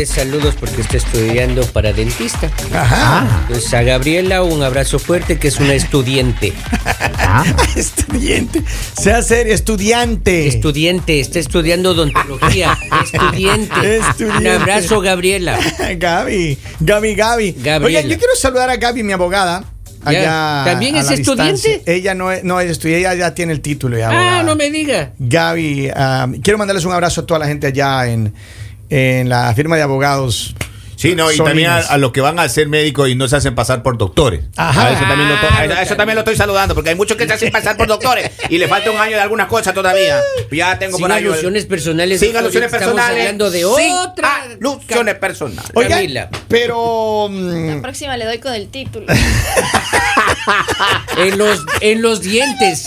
mande saludos porque está estudiando para dentista. Ajá. Entonces a Gabriela un abrazo fuerte que es una estudiante. Estudiante. Sea serio, estudiante. Estudiante, está estudiando odontología. Estudiante. Estudiante. Un abrazo, Gabriela. Gaby, Gaby, Gaby. Gabriela. Oigan, yo quiero saludar a Gaby, mi abogada. Ya. Allá ¿También es estudiante? distancia. Ella no es, no es estudiante, ella ya tiene el título. Ya, Ah, abogada. no me diga. Gaby, ah, quiero mandarles un abrazo a toda la gente allá en, en la firma de abogados. Sí, no, y también a, los que van a ser médicos y no se hacen pasar por doctores. Ajá. A eso, también lo, to- a eso también lo estoy saludando, porque hay muchos que se hacen pasar por doctores y le falta un año de algunas cosas todavía. Ya tengo Sin por ahí. alusiones personales. Sin alusiones Estamos personales. hablando de Sin otra. alusiones personales. Camila. pero. mm, La próxima le doy con el título. En los, en los dientes.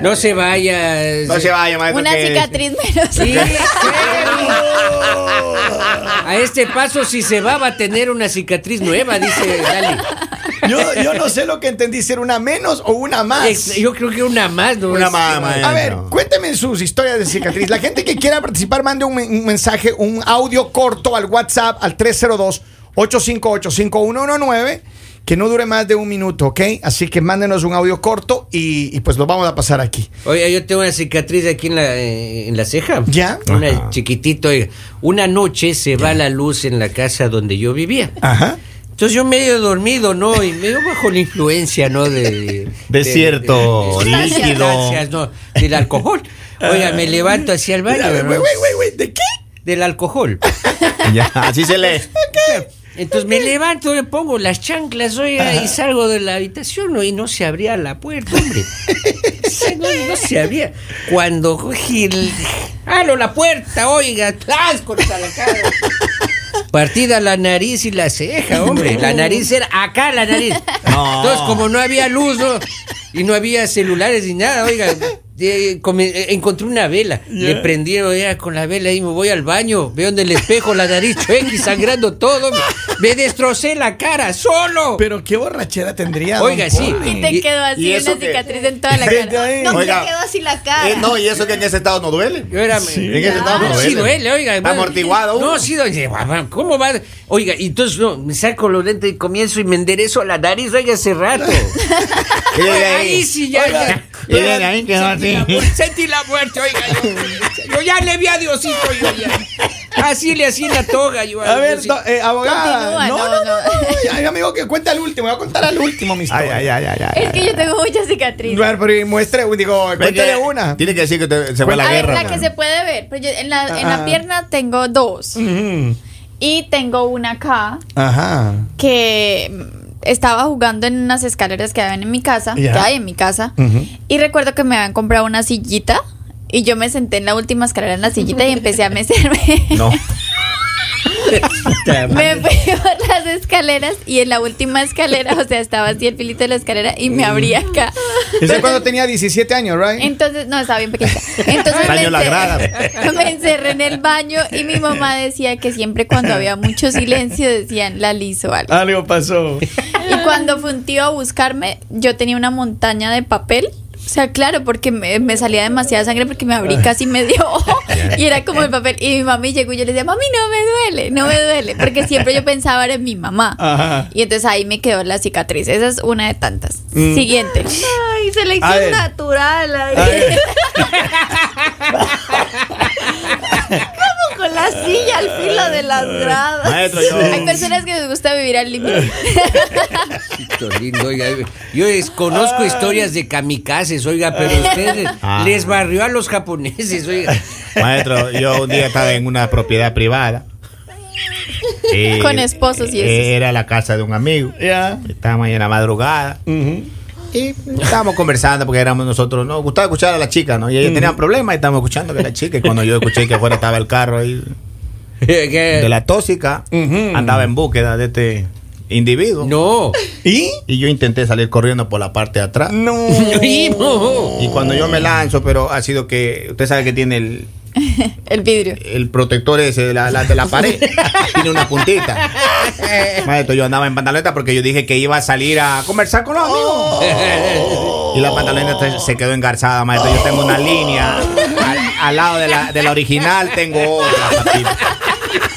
No se vaya. No se vaya, maestro. Una que- cicatriz menos. Sí, A este paso, si se va, va a tener una cicatriz nueva, dice Dali. Yo, yo no sé lo que entendí, si era una menos o una más. Yo creo que una más, ¿no? Una más. A ver, cuénteme sus historias de cicatriz. La gente que quiera participar, mande un, men- un mensaje, un audio corto al WhatsApp al 302-858-5119, que no dure más de un minuto, ¿ok? Así que mándenos un audio corto y, y pues lo vamos a pasar aquí. Oiga, yo tengo una cicatriz aquí en la, eh, en la ceja. ¿Ya? Una Ajá. chiquitito. oiga. Una noche se va la luz en la casa donde yo vivía. Ajá. Entonces yo medio dormido, ¿no? Y medio bajo la influencia, ¿no? De, De cierto sustancias, líquido. sustancias, ¿no? Del alcohol. Oiga, me levanto hacia el baño, ¿de qué? Del alcohol. Ya, así se lee. Entonces me levanto, me pongo las chanclas, oiga, y salgo de la habitación, ¿no? Y no se abría la puerta, hombre. No, no se abría. Cuando el... ¡Halo la puerta, oiga! ¡Tras! Contra la cara. Partida la nariz y la ceja, hombre. La nariz era acá, la nariz. Entonces, como no había luz, ¿no? Y no había celulares ni nada, oiga. Eh, come- eh, encontré una vela, le prendí oiga, con la vela y me voy al baño, veo en el espejo la nariz chueca y sangrando todo, me, me destrocé la cara solo. Pero qué borrachera tendría. Oiga, sí. Y te quedó así y una que- cicatriz en toda la cara. ahí. No, Oiga. te quedó así la cara. Eh, no, y eso que en ese estado no duele. Yo era, En ese estado no, no sí duele. duele, oiga. Está amortiguado uno. No, sí duele. ¿Cómo va? Oiga, y entonces no, me saco los lentes y comienzo y me enderezo la nariz, oiga, hace rato. Ahí, sí ya. Oiga, ya. Y desde ahí quedó Sentí la, así. muerte, sentí la muerte, oiga. Yo, yo ya le vi a Diosito, yo ya. Así le hacía la toga, yo. A ver, Diosito. do- eh, abogada. Continúa, no, no, no, no, no. no. Ya, ya, amigo, que cuenta al último. Voy a contar al último mi historia. ay, ay, ay, ay. Es que yo tengo muchas cicatrices. Bueno, pero muestre, digo, cuéntale que una. Tiene que decir que te- se fue a la a ver, guerra. la que se puede ver. Pero yo en la, en la pierna tengo dos. Y tengo una acá Ajá. que estaba jugando en unas escaleras que habían en mi casa, que hay en mi casa. Y recuerdo que me habían comprado una sillita. Y yo me senté en la última escalera en la sillita y empecé a mecerme. No. Me fui por las escaleras y en la última escalera, o sea, estaba así el filito de la escalera y me abrí acá. Ese es cuando tenía 17 años, right? Entonces, no, estaba bien pequeñita. Entonces me, encerré, me encerré en el baño y mi mamá decía que siempre cuando había mucho silencio decían la liso algo. Algo pasó. Y cuando fue un tío a buscarme, yo tenía una montaña de papel. O sea, claro, porque me, me salía demasiada sangre porque me abrí casi medio ojo y era como el papel. Y mi mami llegó y yo le decía, mami, no me duele, no me duele. Porque siempre yo pensaba era en mi mamá. Ajá. Y entonces ahí me quedó la cicatriz. Esa es una de tantas. Mm. Siguiente. Ay, selección ver. natural. ay. A ver. Como con la silla al filo de las gradas. Maestro, yo. Hay personas que les gusta vivir al límite. Diosito lindo, oiga. Yo conozco historias de kamikazes, oiga, pero usted Ah. les barrió a los japoneses, oiga. Maestro, yo un día estaba en una propiedad privada. Y Con esposos y eso. Era la casa de un amigo. Ya. Estábamos ahí en la madrugada. Y estábamos conversando porque éramos nosotros, nos gustaba escuchar a la chica, ¿no? Y ella tenía problemas y estábamos escuchando que la chica. Y cuando yo escuché que afuera estaba el carro ahí de la tóxica, andaba en búsqueda de este individuo. No. ¿Y? Y yo intenté salir corriendo por la parte de atrás. No. No. Y cuando yo me lanzo, pero ha sido que usted sabe que tiene el, El vidrio. el protector ese de la, la- de la pared. tiene una puntita. Maestro, yo andaba en pantaloneta porque yo dije que iba a salir a conversar con los amigos. Y la pantaloneta se- quedó engarzada, maestro. Yo tengo una línea. Al, al lado de la, de la original tengo otra, papito.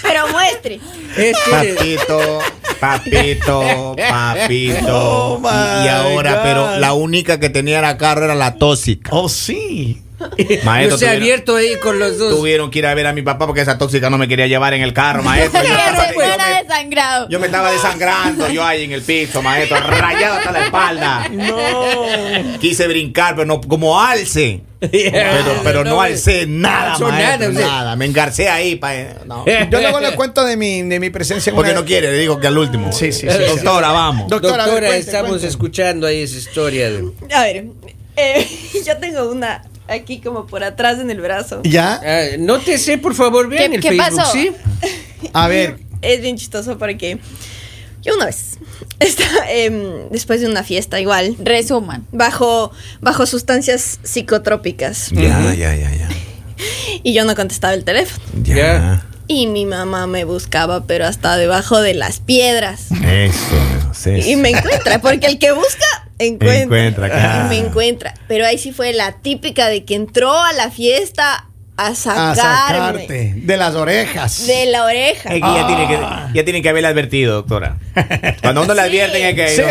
Pero muestre. Es que Papito, papito, papito. Oh, y, y ahora, God. pero la única que tenía era carro era la tóxica. Oh, sí. Maestro, yo se abierto ahí con los dos. Tuvieron que ir a ver a mi papá porque esa tóxica no me quería llevar en el carro, maestro. Yo, me, desangrado. yo me estaba desangrando, yo ahí en el piso, maestro, rayado hasta la espalda. No. Quise brincar, pero no como alce. Pero, pero no, alcé nada, alzó maestro, nada, nada. Me engarcé ahí. Pa, no. Yo luego le cuento de mi, de mi presencia en Porque una- no quiere, le digo que al último. Sí, sí, sí, sí. Doctora, vamos. Doctora, Doctora, a ver, cuente, estamos cuente. escuchando ahí esa historia. de- A ver, eh, yo tengo una aquí como por atrás en el brazo. ¿Ya? Ah, nótese, por favor, vean ¿Qué- el qué Facebook, pasó? ¿sí? A ver. Es bien chistoso porque yo una vez, estaba, em, después de una fiesta igual, Resuman. bajo, bajo sustancias psicotrópicas, Ya, ya, ya, ya. y yo no contestaba el teléfono. Ya. Y mi mamá me buscaba, pero hasta debajo de las piedras. Eso, sí. Y me encuentra, porque el que busca, encuentra. Encuentra, claro. Y me encuentra. Pero ahí sí fue la típica de que entró a la fiesta a A sacarme sacarte de las orejas. de la oreja. Es que ya, tiene que, ya tiene que haberle advertido, doctora. Cuando a uno le advierten es que... Sí.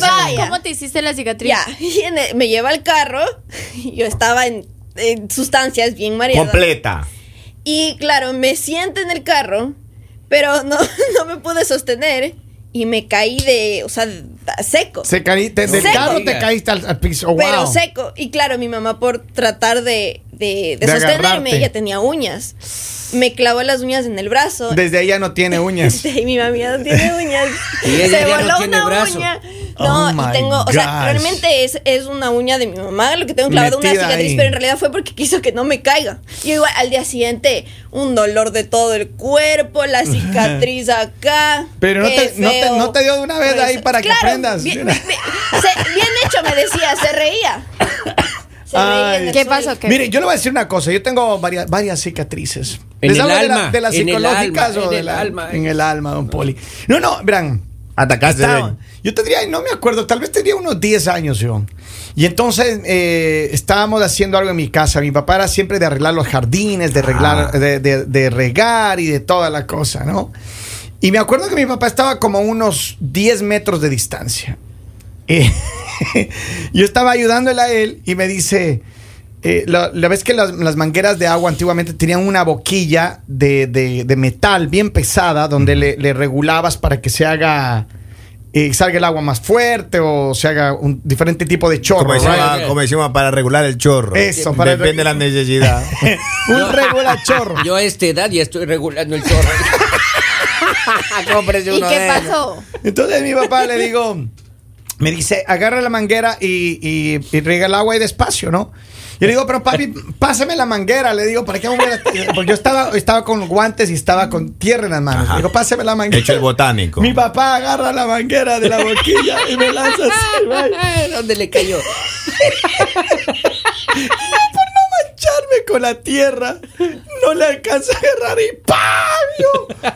no, sí. ¿Cómo te hiciste la cicatriz? Ya, y en el- me lleva al carro. Yo estaba en, en sustancias bien mareadas. Completa. Y claro, me siento en el carro, pero no, no me pude sostener y me caí de, o sea, de- seco. Se caí, te- del Seco. carro te caíste al, al piso. Oh, Pero wow. seco. Y claro, mi mamá por tratar de, de, de De sostenerme, agarrarte. ella tenía uñas. Me clavó las uñas en el brazo. Desde ahí ya no tiene uñas. y mi mamá ya no tiene uñas. Y ella Se ya no voló tiene una brazo. uña. No, Oh y tengo, o sea, gosh. realmente es, es una uña de mi mamá, lo que tengo clavado una Metida cicatriz, ahí. pero en realidad fue porque quiso que no me caiga. Y igual al día siguiente, un dolor de todo el cuerpo, la cicatriz acá. Pero no te- no te- no te dio de una vez Pues, ahí para que claro, aprendas. Bien, bien- bien hecho, me decía, se reía. Ay. el ¿Qué pasó? ¿Qué? Mire, yo le voy a decir una cosa. Yo tengo varias, varias cicatrices. En ¿Les el hablo de, la- alma, de las en el psicológicas alma, o en de el la- alma. En el alma, don Poli. No, no, verán. Atacaste. Estaba- yo tendría, no me acuerdo, tal vez tenía unos 10 años yo. Y entonces eh, estábamos haciendo algo en mi casa. Mi papá era siempre de arreglar los jardines, de, arreglar, Ah. de, de- de regar y de toda la cosa, ¿no? Y me acuerdo que mi papá estaba como a unos 10 metros de distancia. Eh, yo estaba ayudándole a él y me dice, eh, la, la vez que las, las mangueras de agua antiguamente tenían una boquilla de, de- de metal bien pesada donde le, le regulabas para que se haga, eh, salga el agua más fuerte o se haga un diferente tipo de chorro. Como right? decimos, como decimos, para regular el chorro. Eso, para Depende de la necesidad. un regulachorro. Yo a esta edad ya estoy regulando el chorro. ¿Y uno qué pasó? Entonces mi papá le digo, me dice, agarra la manguera y, y, y riega el agua y despacio, ¿no? Yo le digo, pero papi, pásame la manguera. Le digo, ¿para qué me voy a- Porque yo estaba, estaba con guantes y estaba con tierra en las manos. Ajá. Le digo, pásame la manguera. Hecho el botánico. Mi papá agarra la manguera de la boquilla y me lanza así. ¿Dónde le cayó? con la tierra, no le alcanza a agarrar y ¡pam!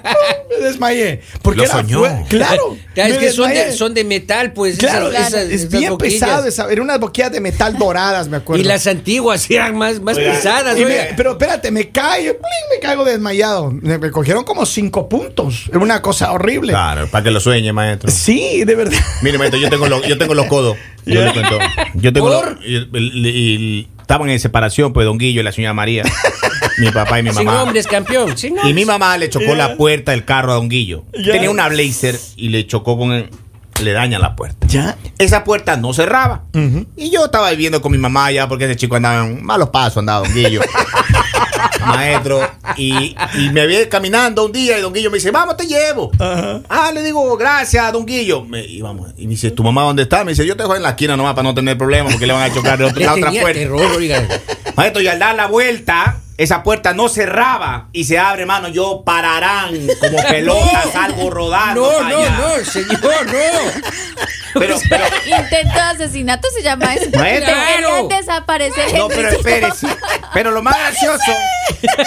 Me desmayé. Porque Lo era soñó. fue- claro. Ya, es que son de, son de metal, pues. Claro, esas- es- esas- es, esas bien boquillas. pesado. Esa, eran unas boquillas de metal doradas, me acuerdo. Y las antiguas eran más, más Oiga, pesadas. Me- oiga. pero espérate, me cae, ¡pling! me caigo desmayado. Me, me cogieron como cinco puntos. Era una cosa horrible. Claro, para que lo sueñe, maestro. Sí, de verdad. Mire, maestro, yo tengo, los- yo tengo los codos. Yo, tengo ¿Por? los- y- y- y- estaban en separación, pues Don Guillo y la señora María. mi papá y mi Sin mamá. hombres, campeón. Sin Y hombres. mi mamá le chocó la puerta del carro a Don Guillo. Tenía una blazer y le chocó con el, le daña la puerta. Ya. Esa puerta no cerraba. Y yo estaba viviendo con mi mamá ya porque ese chico andaba en malos pasos, andaba Don Guillo. Maestro. Y, y me vi caminando un día y Don Guillo me dice, vamos, te llevo. Ajá. Ah, le digo, gracias, Don Guillo. Me, y, vamos, y me dice, ¿tu mamá dónde está? Me dice, yo te dejo en la esquina nomás para no tener problemas porque le van a chocar de la otra puerta. terror. Maestro, y al dar la vuelta, esa puerta no cerraba y se abre, hermano, yo pararán como pelota, salgo rodando. No, no, allá. no, señor, no. Pero, pero, Intento de asesinato se llama eso. Maestro. Querían desaparecer. no, pero espérese. Pero lo más gracioso,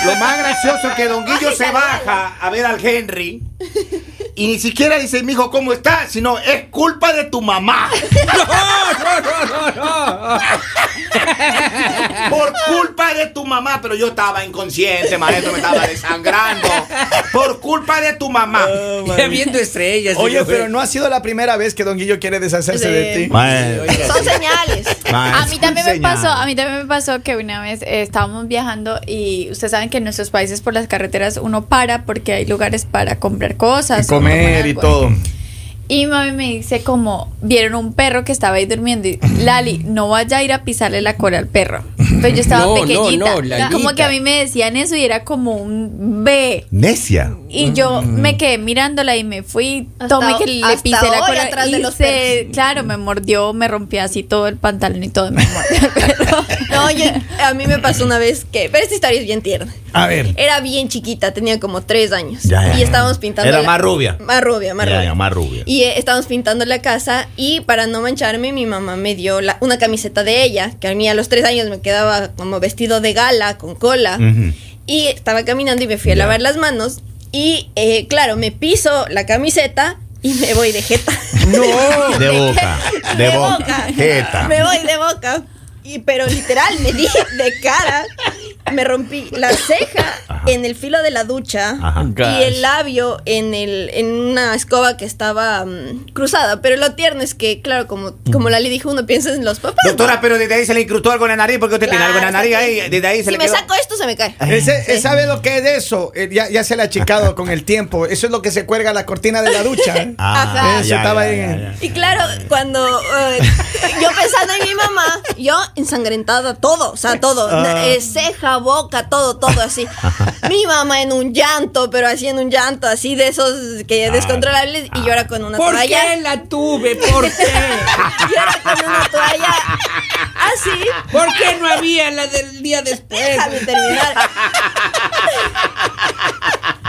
lo más gracioso es que Don Guillo se baja a ver al Henry y ni siquiera dice, mijo, ¿cómo estás? Sino, es culpa de tu mamá. No, no, no, no, no. Por culpa de tu mamá, pero yo estaba inconsciente, maestro, me estaba desangrando. Por culpa de tu mamá. Ya viendo estrellas. Oye, pero no ha sido la primera vez que Don Guillo quiere deshacerse de ti. Son señales. A mí también me pasó, a mí también me pasó que una vez eh, estábamos viajando y ustedes saben que en nuestros países por las carreteras uno para porque hay lugares para comprar cosas, Y comer y todo. Y mi mami me dice como, vieron un perro que estaba ahí durmiendo y Lali, no vaya a ir a pisarle la cola al perro. Pero yo estaba No, no, pequeñita. no, Lalita. como que a mí me decían eso y era como un B. Necia. Y yo me quedé mirándola y me fui, Hasta- tomé que le pisé la cola atrás y de los se- claro, me mordió, me rompió así todo el pantalón y todo, me mordió el perro. No, yo- a mí me pasó una vez que. Pero esta historia es bien tierna. A ver. Era bien chiquita, tenía como tres años. Ya, ya, y estábamos pintando. Era la- más rubia. Más rubia, más Ya, rubia. ya, más rubia. Y eh, estábamos pintando la casa. Y para no mancharme, mi mamá me dio la- una camiseta de ella. Que a mí a los tres años me quedaba como vestido de gala, con cola. Y estaba caminando y me fui a Ya. lavar las manos. Y eh, claro, me piso la camiseta y me voy de jeta. No. De boca. De, boca. Jeta. Me voy de boca. Y, pero literal, me di de cara. Me rompí la ceja Ajá. en el filo de la ducha Ajá. y el labio en el en una escoba que estaba mm, cruzada. Pero lo tierno es que, claro, como, como Lali dijo, uno piensa en los papás. Doctora, pero desde ahí se le incrustó algo en la nariz porque usted tiene algo en la nariz ahí. Desde ahí se si le me quedó. saco esto, se me cae. Ese, ¿eh, ¿Sabe lo que es eso? Eh, ya, ya se le ha achicado con el tiempo. Eso es lo que se cuelga la cortina de la ducha. Ajá. Eso estaba ahí en- Y claro, cuando eh, yo pensando en mi mamá, yo ensangrentada todo, o sea, todo, Ah. eh, ceja, boca, todo, todo así. Mi mamá en un llanto, pero así en un llanto así de esos que descontrolables y yo era con una ¿Por toalla. qué la tuve? ¿Por qué? Yo era con una toalla así. ¿Por qué no había la del día después? Déjame terminar.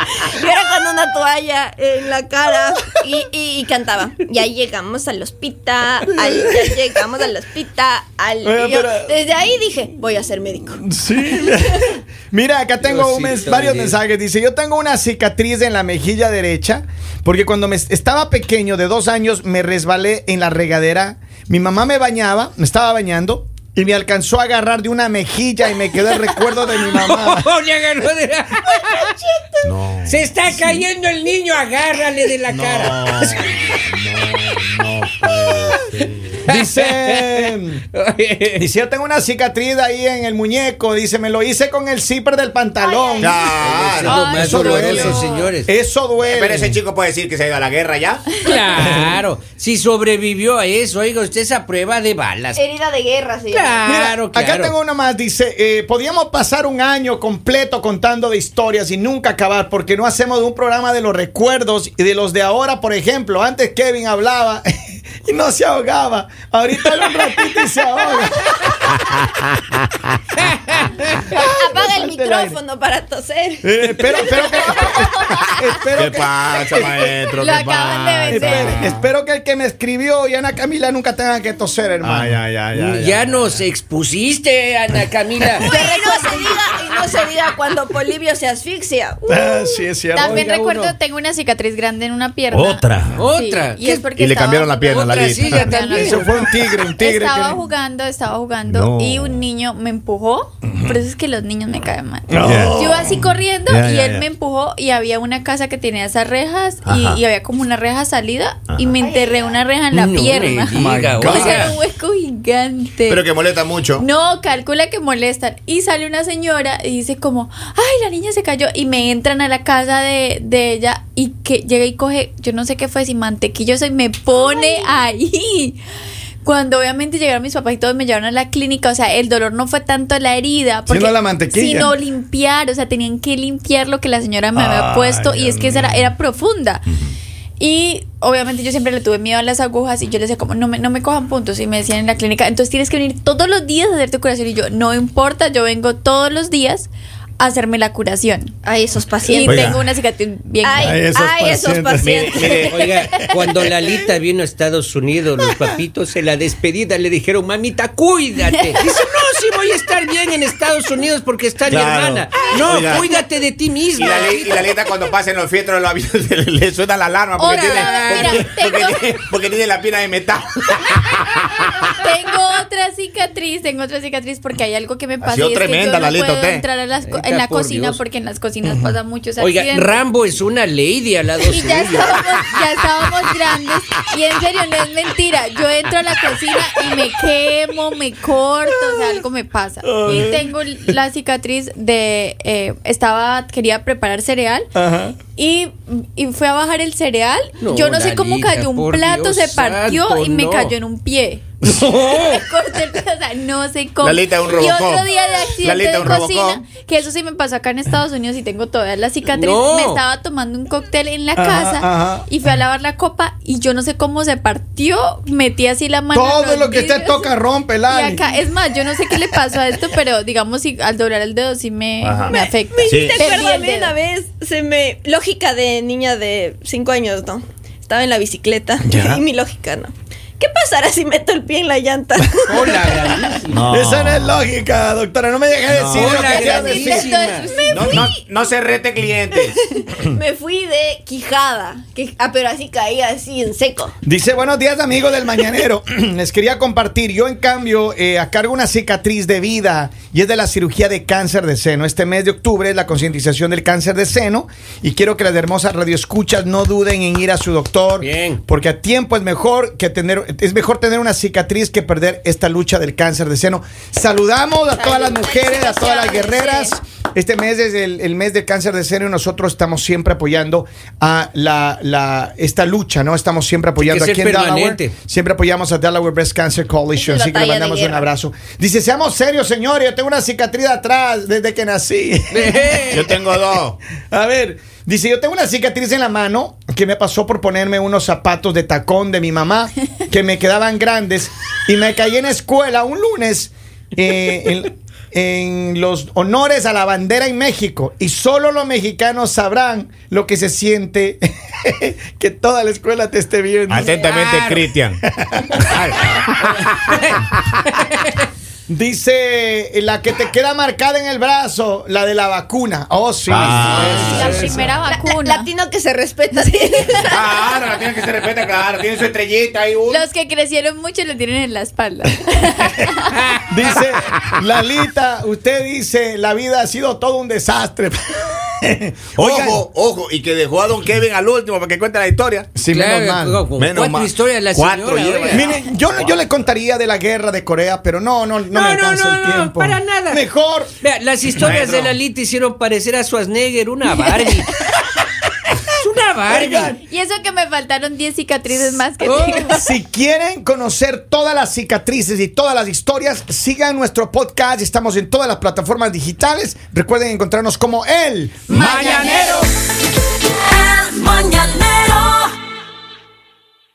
Yo era con una toalla en la cara y, y- y cantaba. Ya llegamos al hospital, al- ya llegamos al hospital. Al, Oye, y yo pero- desde ahí dije, voy a ser médico. Sí. Mira, acá tengo un Diosito mens- varios bendito. mensajes. Dice, yo tengo una cicatriz en la mejilla derecha porque cuando me estaba pequeño, de dos años, me resbalé en la regadera. Mi mamá me bañaba, me estaba bañando y me alcanzó a agarrar de una mejilla y me quedó el recuerdo de mi mamá. Oh, le agarró de la- No. Se está cayendo el niño, agárrale de la cara. No, no, no puede ser. Dice, dice, yo tengo una cicatriz ahí en el muñeco. Dice, me lo hice con el zipper del pantalón. Claro. Ay, eso duele. señores. Eso duele. Pero ese chico puede decir que se ha ido a la guerra ya. Claro, si sobrevivió a eso, oiga usted esa prueba de balas. Herida de guerra, sí. Mira, Claro, claro. acá tengo una más, dice, eh, podríamos pasar un año completo contando de historias y nunca acabar, porque no hacemos un programa de los recuerdos y de los de ahora, por ejemplo, antes Kevin hablaba y no se ahogaba, ahorita habla un ratito y se ahoga. Apaga el micrófono para toser. Eh, espero, espero que... espero ¿Qué que- pasa, maestro? Lo ¿Qué acaban de pasa? espere, espero que el que me escribió y Ana Camila nunca tengan que toser, hermano. Ay, ay, ay, ay, ya ay, nos expusiste, Ana Camila. Uy, y no se diga, y no se diga cuando Polibio se asfixia. Uh, Ah, sí, es cierto. También Oiga, recuerdo, uno. tengo una cicatriz grande en una pierna. Otra. Sí, Otra. y es porque Y le cambiaron la pierna, la también. Eso fue un tigre, un tigre. Estaba que- jugando, estaba jugando No. y un niño me empujó. Por eso es que los niños me caen mal. No. Yo así corriendo y él me empujó y había una casa que tenía esas rejas y, había como una reja salida y me enterré una reja en la No pierna. diga, Oh O sea, era un hueco gigante. Pero que molesta mucho. No, calcula que molestan. Y sale una señora y dice como, ay, la niña se cayó. Y me entran a la casa de, de ella y que llega y coge, yo no sé qué fue, si mantequilloso y me pone ahí. Cuando obviamente llegaron mis papás y todos me llevaron a la clínica, o sea, el dolor no fue tanto la herida, porque, Sino la mantequilla. Sino limpiar, o sea, tenían que limpiar lo que la señora me había Ay, puesto y es que esa era, era profunda. Y obviamente yo siempre le tuve miedo a las agujas y yo le decía como no me, no me cojan puntos y me decían en la clínica, entonces tienes que venir todos los días a hacerte curación y yo no importa, yo vengo todos los días hacerme la curación. Ay, esos Y pacientes. Oiga. tengo una cicatriz bien Ay, Ay, esos ay, esos pacientes. Mire, Oiga, cuando Lalita vino a Estados Unidos, los papitos en la despedida le dijeron, mamita, cuídate. Dice, no, sí voy a estar bien en Estados Unidos porque está mi Claro. hermana. No, Oiga. cuídate de ti Y misma. la, y la letra cuando pasen los fiestros de los aviones le, le suena la alarma porque, tiene, mira, porque, porque tiene, porque tiene la pierna de metal. Tengo cicatriz, tengo otra cicatriz porque hay algo que me pasa sido y es que tremenda, yo no Lalita, puedo usted. entrar a las co- en la por cocina Dios. porque en las cocinas pasan muchos Oiga, accidentes. Rambo es una lady al lado Y ya suyo. estábamos, ya estábamos grandes y en serio no es mentira. Yo entro a la cocina y me quemo, me corto, o sea, algo me pasa. Y tengo la cicatriz de eh, estaba quería preparar cereal Ajá. Y, y fui a bajar el cereal. No, Yo no sé cómo cayó un plato, Dios se partió santo, y me no. cayó en un pie. Me corté el pie, o sea, no sé cómo. Lalita, un y otro día de accidente Lalita, de cocina, Robocop. que eso sí me pasó acá en Estados Unidos y tengo toda la cicatriz. No. Me estaba tomando un cóctel en la Ajá, casa ajá. y fui a lavar la copa y yo no sé cómo se partió. Metí así la mano. Todo lo que usted vidrios. toca rompe, Y Lali. acá, es más, yo no sé qué le pasó a esto, pero digamos, si al doblar el dedo sí me, Ajá. me afecta. Sí. ¿Te acuerdas dedo. una vez? Se me. Lógica de niña de 5 años, ¿no? Estaba en la bicicleta. Ya. Y mi lógica, ¿no? ¿Qué pasará si meto el pie en la llanta? Hola, grandísima. No. Esa no es lógica, doctora. No me deje No. decir lo que quiero decir. grandísima. No, no, no se rete clientes. me fui de quijada. Que, ah, pero así caía así en seco. Dice, buenos días amigos del Mañanero. Les quería compartir, yo en cambio eh, a cargo una cicatriz de vida y es de la cirugía de cáncer de seno. Este mes de octubre es la concientización del cáncer de seno y quiero que las hermosas radioescuchas no duden en ir a su doctor. Bien. Porque a tiempo es mejor que tener, es mejor tener una cicatriz que perder esta lucha del cáncer de seno. Saludamos a todas las mujeres, a todas las guerreras. Este mes es el, el mes del cáncer de seno y nosotros estamos siempre apoyando a la, la- esta lucha, ¿no? Estamos siempre apoyando aquí en Delaware. permanente. Siempre apoyamos a Delaware Breast Cancer Coalition, así que le mandamos un abrazo. Dice, seamos serios, señores, yo tengo una cicatriz atrás desde que nací. Yo tengo dos. A ver, dice, yo tengo una cicatriz en la mano que me pasó por ponerme unos zapatos de tacón de mi mamá que me quedaban grandes y me caí en escuela un lunes eh, en, en los honores a la bandera en México y solo los mexicanos sabrán lo que se siente que toda la escuela te esté viendo. Atentamente, Claro. Cristian. Dice la que te queda marcada en el brazo, la de la vacuna. Oh, sí. Ah, La primera La- vacuna. latino que se respeta. Claro, la tiene que se respeta, claro. Tiene su estrellita ahí. un- Los que crecieron mucho lo tienen en la espalda. Dice, Lalita, usted dice, la vida ha sido todo un desastre. Oigan, Ojo, ojo, y que dejó a Don Kevin al último para que cuente la historia. sí, Claro, menos mal. Menos cuatro mal. historias la Cuatro señora. lleva. oiga. Mire, yo, yo le contaría de la guerra de Corea, pero no, no, no, No, me no, alcanza no, el no, tiempo. para nada. Mejor. Vea, las historias Maestro. de Lalita hicieron parecer a Schwarzenegger una Barbie. es una Barbie. Y eso que me faltaron 10 cicatrices más que Oh. tengo. Si quieren conocer todas las cicatrices y todas las historias, sigan nuestro podcast. Estamos en todas las plataformas digitales. Recuerden encontrarnos como el Mañanero. El mañanero